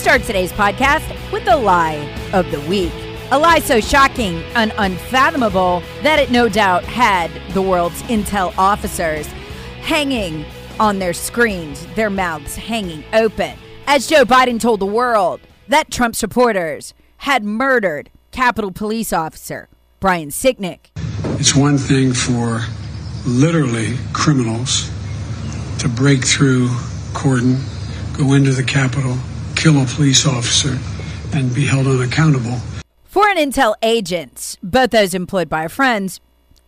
Start today's podcast with the lie of the week. A lie so shocking and unfathomable that it no doubt had the world's intel officers hanging on their screens, their mouths hanging open. As Joe Biden told the world that Trump supporters had murdered Capitol Police Officer Brian Sicknick. It's one thing for literally criminals to break through cordon, go into the Capitol, kill a police officer, and be held unaccountable. Foreign intel agents, both those employed by our friends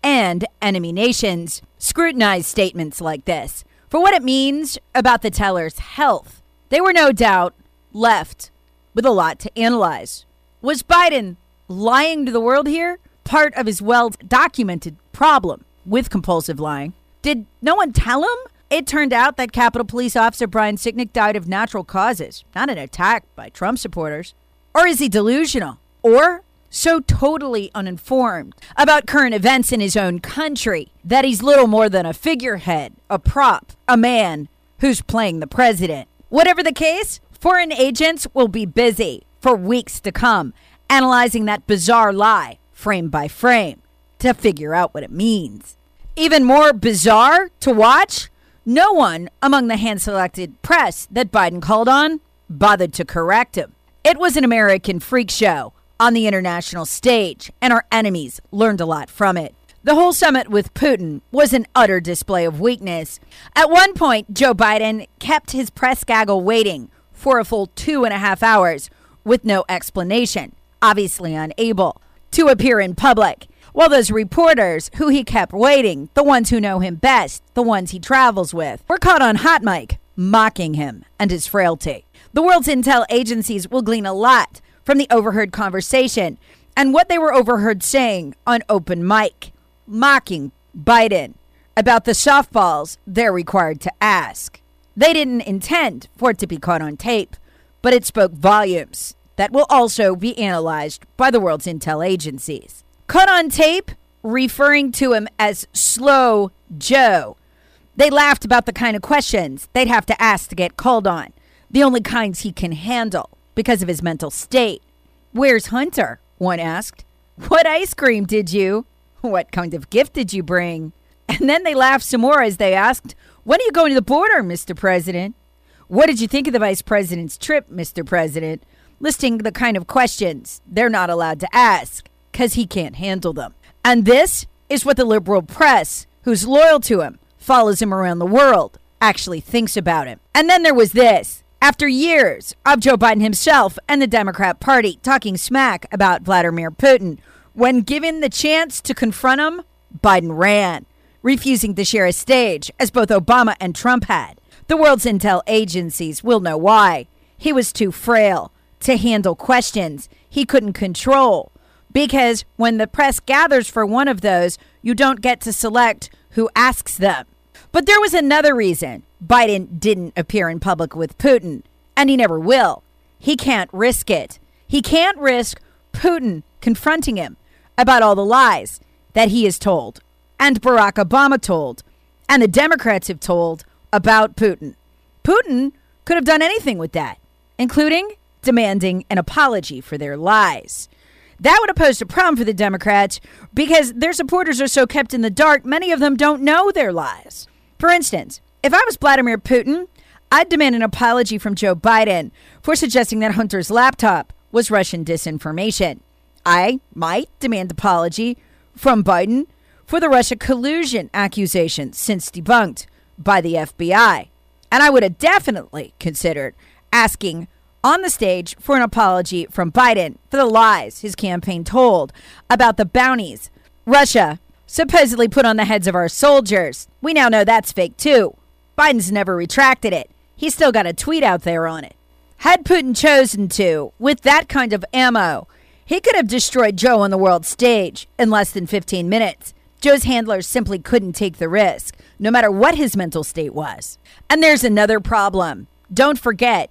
and enemy nations, scrutinize statements like this for what it means about the teller's health. They were no doubt left with a lot to analyze. Was Biden lying to the world here? Part of his well documented problem with compulsive lying. Did no one tell him? It turned out that Capitol Police Officer Brian Sicknick died of natural causes, not an attack by Trump supporters. Or is he delusional? Or so totally uninformed about current events in his own country that he's little more than a figurehead, a prop, a man who's playing the president. Whatever the case, foreign agents will be busy for weeks to come analyzing that bizarre lie frame by frame to figure out what it means. Even more bizarre to watch, no one among the hand selected press that Biden called on bothered to correct him. It was an American freak show on the international stage, and our enemies learned a lot from it. The whole summit with Putin was an utter display of weakness. At one point, Joe Biden kept his press gaggle waiting for a full two and a half hours with no explanation, obviously unable to appear in public. While those reporters who he kept waiting, the ones who know him best, the ones he travels with, were caught on hot mic mocking him and his frailty. The world's intel agencies will glean a lot from the overheard conversation and what they were overheard saying on open mic, mocking Biden about the softballs they're required to ask. They didn't intend for it to be caught on tape, but it spoke volumes that will also be analyzed by the world's intel agencies. Caught on tape, referring to him as Slow Joe. They laughed about the kind of questions they'd have to ask to get called on, the only kinds he can handle because of his mental state. Where's Hunter? One asked. What ice cream did you? What kind of gift did you bring? And then they laughed some more as they asked, When are you going to the border, Mr. President? What did you think of the vice president's trip, Mr. President? Listing the kind of questions they're not allowed to ask because he can't handle them. And this is what the liberal press, who's loyal to him, follows him around the world, actually thinks about him. And then there was this. After years of Joe Biden himself and the Democrat Party talking smack about Vladimir Putin, when given the chance to confront him, Biden ran, refusing to share a stage, as both Obama and Trump had. The world's intel agencies will know why. He was too frail to handle questions he couldn't control. Because when the press gathers for one of those, you don't get to select who asks them. But there was another reason Biden didn't appear in public with Putin, and he never will. He can't risk it. He can't risk Putin confronting him about all the lies that he has told, and Barack Obama told, and the Democrats have told about Putin. Putin, could have done anything with that, including demanding an apology for their lies. That would have posed a problem for the Democrats because their supporters are so kept in the dark, many of them don't know their lies. For instance, if I was Vladimir Putin, I'd demand an apology from Joe Biden for suggesting that Hunter's laptop was Russian disinformation. I might demand apology from Biden for the Russia collusion accusation since debunked by the FBI. And I would have definitely considered asking on the stage for an apology from Biden for the lies his campaign told about the bounties Russia supposedly put on the heads of our soldiers. We now know that's fake too. Biden's never retracted it. He's still got a tweet out there on it. Had Putin chosen to, with that kind of ammo, he could have destroyed Joe on the world stage in less than 15 minutes. Joe's handlers simply couldn't take the risk, no matter what his mental state was. And there's another problem. Don't forget,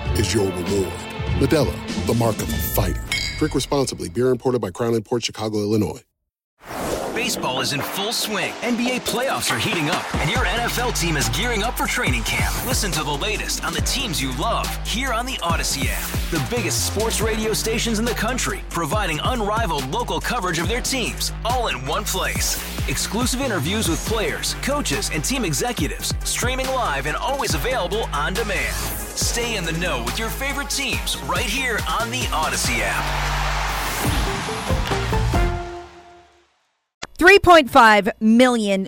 is your reward. Modelo, the mark of a fighter. Drink responsibly. Beer imported by Crown Imports Chicago, Illinois. Baseball is in full swing. NBA playoffs are heating up, and your NFL team is gearing up for training camp. Listen to the latest on the teams you love here on the Audacy app. The biggest sports radio stations in the country, providing unrivaled local coverage of their teams, all in one place. Exclusive interviews with players, coaches, and team executives, streaming live and always available on demand. Stay in the know with your favorite teams right here on the Audacy app. $3.5 million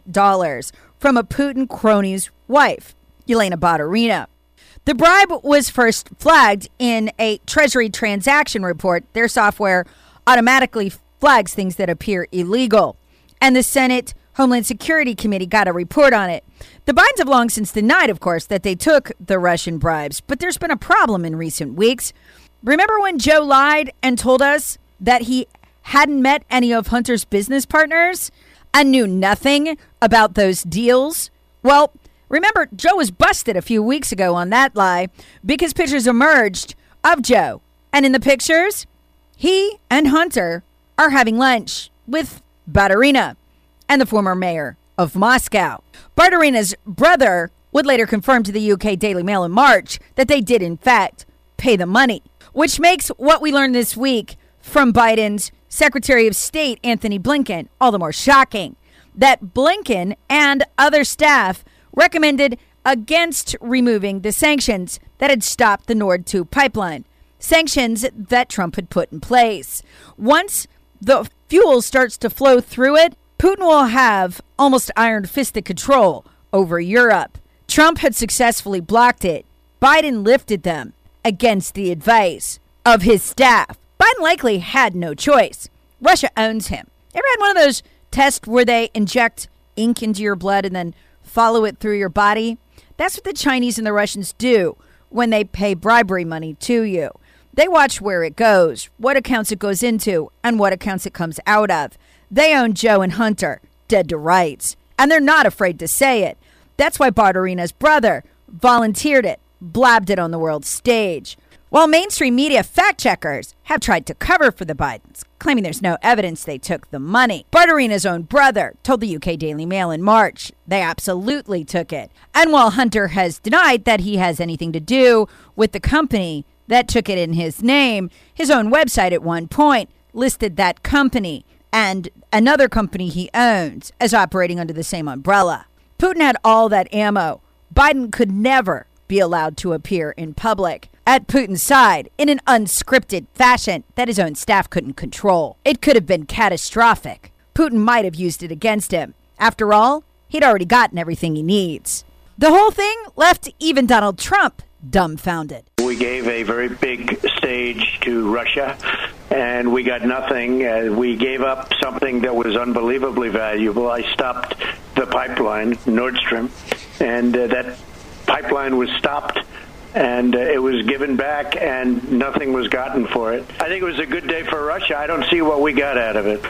from a Putin crony's wife, Elena Baturina. The bribe was first flagged in a Treasury transaction report. Their software automatically flags things that appear illegal. And the Senate Homeland Security Committee got a report on it. The Bidens have long since denied, of course, that they took the Russian bribes, but there's been a problem in recent weeks. Remember when Joe lied and told us that he hadn't met any of Hunter's business partners and knew nothing about those deals? Well, remember, Joe was busted a few weeks ago on that lie because pictures emerged of Joe. And in the pictures, he and Hunter are having lunch with Baturina and the former mayor of Moscow. Baturina's brother would later confirm to the UK Daily Mail in March that they did, in fact, pay the money, which makes what we learned this week from Biden's Secretary of State Antony Blinken all the more shocking that Blinken and other staff recommended against removing the sanctions that had stopped the Nord 2 pipeline, sanctions that Trump had put in place. Once the fuel starts to flow through it, Putin will have almost iron fisted control over Europe. Trump had successfully blocked it. Biden lifted them against the advice of his staff. Biden likely had no choice. Russia owns him. Ever had one of those tests where they inject ink into your blood and then follow it through your body? That's what the Chinese and the Russians do when they pay bribery money to you. They watch where it goes, what accounts it goes into, and what accounts it comes out of. They own Joe and Hunter, dead to rights, and they're not afraid to say it. That's why Baturina's brother volunteered it, blabbed it on the world stage. While mainstream media fact checkers have tried to cover for the Bidens, claiming there's no evidence they took the money. Baturina's own brother told the UK Daily Mail in March they absolutely took it. And while Hunter has denied that he has anything to do with the company that took it in his name, his own website at one point listed that company and another company he owns as operating under the same umbrella. Putin had all that ammo. Biden could never be allowed to appear in public. at Putin's side in an unscripted fashion that his own staff couldn't control. It could have been catastrophic. Putin might have used it against him. After all, he'd already gotten everything he needs. The whole thing left even Donald Trump dumbfounded. We gave a very big stage to Russia, and we got nothing. Uh, we gave up something that was unbelievably valuable. I stopped the pipeline, Nord Stream, and uh, that pipeline was stopped and uh, it was given back and nothing was gotten for it. I think it was a good day for Russia. I don't see what we got out of it.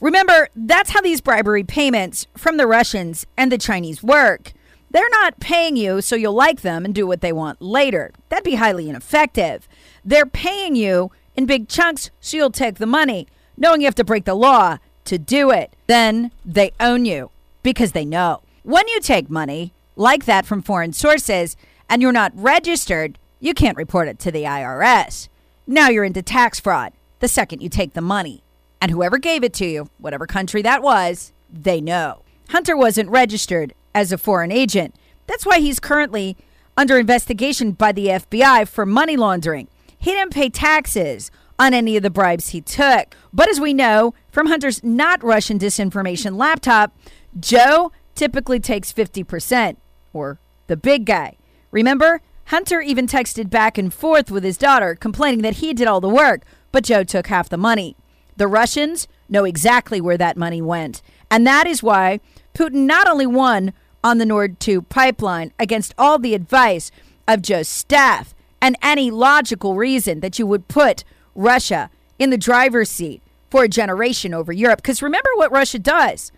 Remember, that's how these bribery payments from the Russians and the Chinese work. They're not paying you so you'll like them and do what they want later. That'd be highly ineffective. They're paying you in big chunks so you'll take the money, knowing you have to break the law to do it. Then they own you because they know. When you take money like that from foreign sources and you're not registered, you can't report it to the IRS. Now you're into tax fraud the second you take the money. And whoever gave it to you, whatever country that was, they know. Hunter wasn't registered as a foreign agent. That's why he's currently under investigation by the FBI for money laundering. He didn't pay taxes on any of the bribes he took. But as we know from Hunter's not Russian disinformation laptop, Joe typically takes 50%, or the big guy. Remember, Hunter even texted back and forth with his daughter, complaining that he did all the work, but Joe took half the money. The Russians know exactly where that money went. And that is why Putin not only won on the Nord 2 pipeline against all the advice of Joe's staff and any logical reason that you would put Russia in the driver's seat for a generation over Europe. Because remember what Russia does.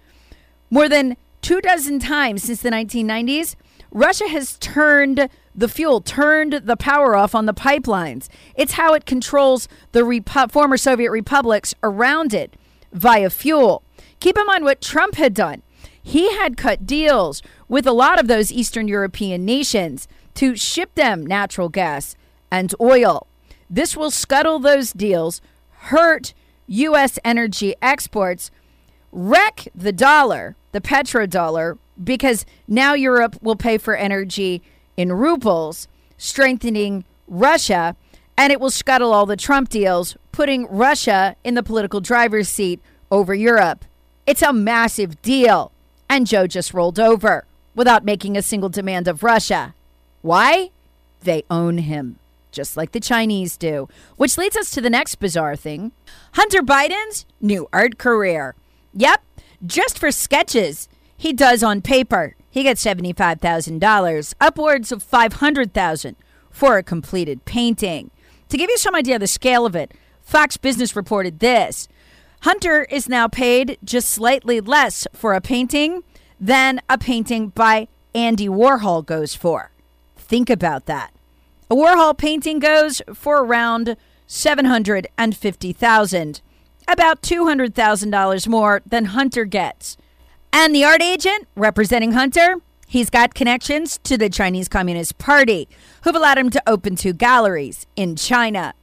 More than two dozen times since the 1990s, Russia has turned the fuel, turned the power off on the pipelines. It's how it controls the Repu- former Soviet republics around it via fuel. Keep in mind what Trump had done he had cut deals with a lot of those Eastern European nations to ship them natural gas and oil. This will scuttle those deals, hurt U.S. energy exports, wreck the dollar, the petrodollar, because now Europe will pay for energy in rubles, strengthening Russia, and it will scuttle all the Trump deals, putting Russia in the political driver's seat over Europe. It's a massive deal and Joe just rolled over without making a single demand of Russia. Why? They own him, just like the Chinese do. Which leads us to the next bizarre thing Hunter Biden's new art career. Yep, just for sketches he does on paper. He gets $75,000, upwards of 500,000 for a completed painting. To give you some idea of the scale of it, Fox Business reported this. Hunter is now paid just slightly less for a painting than a painting by Andy Warhol goes for. Think about that. A Warhol painting goes for around 750,000, about $200,000 more than Hunter gets. And the art agent representing Hunter, he's got connections to the Chinese Communist Party, who've allowed him to open two galleries in China.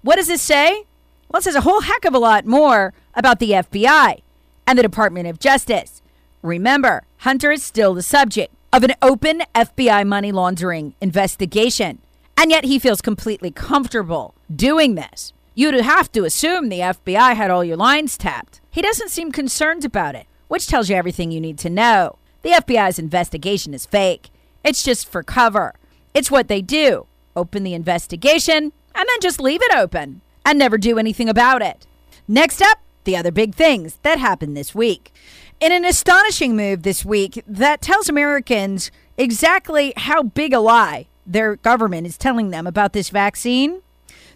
What does this say? Well, it says a whole heck of a lot more about the FBI and the Department of Justice. Remember, Hunter is still the subject of an open FBI money laundering investigation, and yet he feels completely comfortable doing this. You'd have to assume the FBI had all your lines tapped. He doesn't seem concerned about it, which tells you everything you need to know. The FBI's investigation is fake. It's just for cover. It's what they do open the investigation and then just leave it open and never do anything about it. Next up, the other big things that happened this week. In an astonishing move this week that tells Americans exactly how big a lie their government is telling them about this vaccine,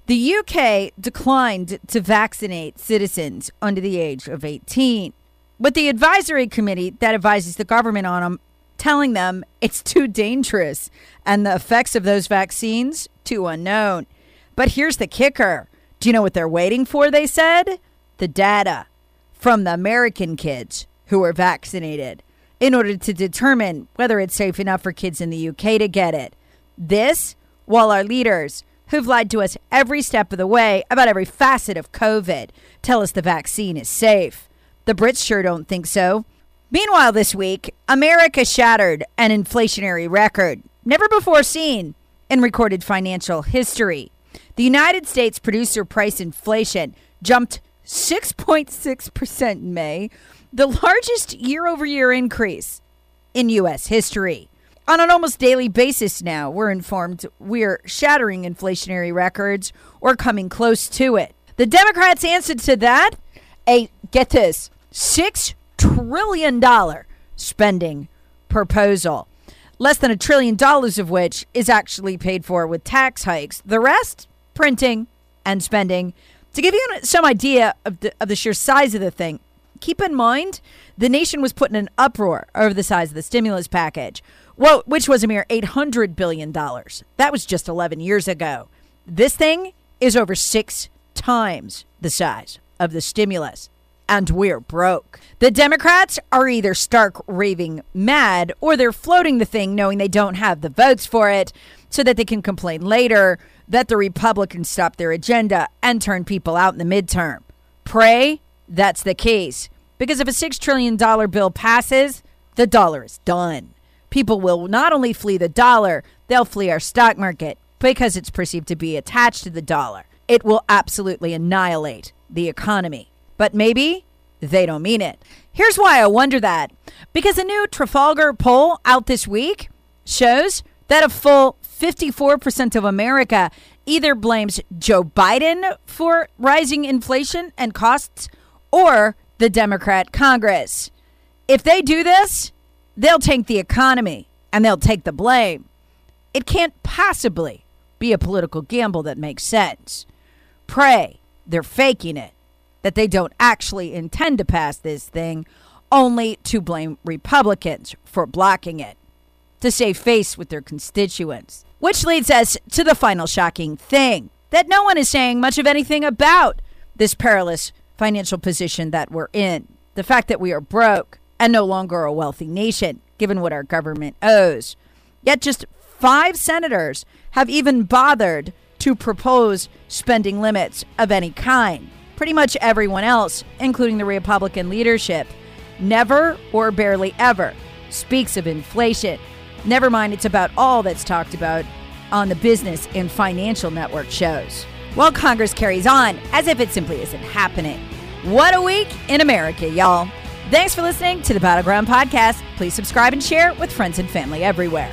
the UK declined to vaccinate citizens under the age of 18. With the advisory committee that advises the government on them telling them it's too dangerous and the effects of those vaccines too unknown. But here's the kicker do you know what they're waiting for? They said the data from the American kids who were vaccinated in order to determine whether it's safe enough for kids in the UK to get it. This, while our leaders, who've lied to us every step of the way about every facet of COVID, tell us the vaccine is safe. The Brits sure don't think so. Meanwhile, this week, America shattered an inflationary record never before seen in recorded financial history. The United States producer price inflation jumped 6.6% in May, the largest year over year increase in U.S. history. On an almost daily basis now, we're informed we're shattering inflationary records or coming close to it. The Democrats answered to that a, get this, $6 trillion spending proposal. Less than a trillion dollars of which is actually paid for with tax hikes. The rest, printing and spending. To give you some idea of the, of the sheer size of the thing, keep in mind the nation was put in an uproar over the size of the stimulus package, well, which was a mere $800 billion. That was just 11 years ago. This thing is over six times the size of the stimulus and we're broke. The Democrats are either stark raving mad or they're floating the thing knowing they don't have the votes for it so that they can complain later that the Republicans stop their agenda and turn people out in the midterm. Pray that's the case. Because if a $6 trillion bill passes, the dollar is done. People will not only flee the dollar, they'll flee our stock market because it's perceived to be attached to the dollar. It will absolutely annihilate the economy. But maybe they don't mean it. Here's why I wonder that. Because a new Trafalgar poll out this week shows that a full 54% of America either blames Joe Biden for rising inflation and costs or the Democrat Congress. If they do this, they'll tank the economy and they'll take the blame. It can't possibly be a political gamble that makes sense. Pray they're faking it that they don't actually intend to pass this thing, only to blame Republicans for blocking it to save face with their constituents. Which leads us to the final shocking thing that no one is saying much of anything about this perilous financial position that we're in. The fact that we are broke and no longer a wealthy nation, given what our government owes. Yet just five senators have even bothered to propose spending limits of any kind pretty much everyone else, including the Republican leadership, never or barely ever speaks of inflation. Never mind, it's about all that's talked about on the business and financial network shows. While Congress carries on as if it simply isn't happening. What a week in America, y'all. Thanks for listening to the Battleground Podcast. Please subscribe and share with friends and family everywhere.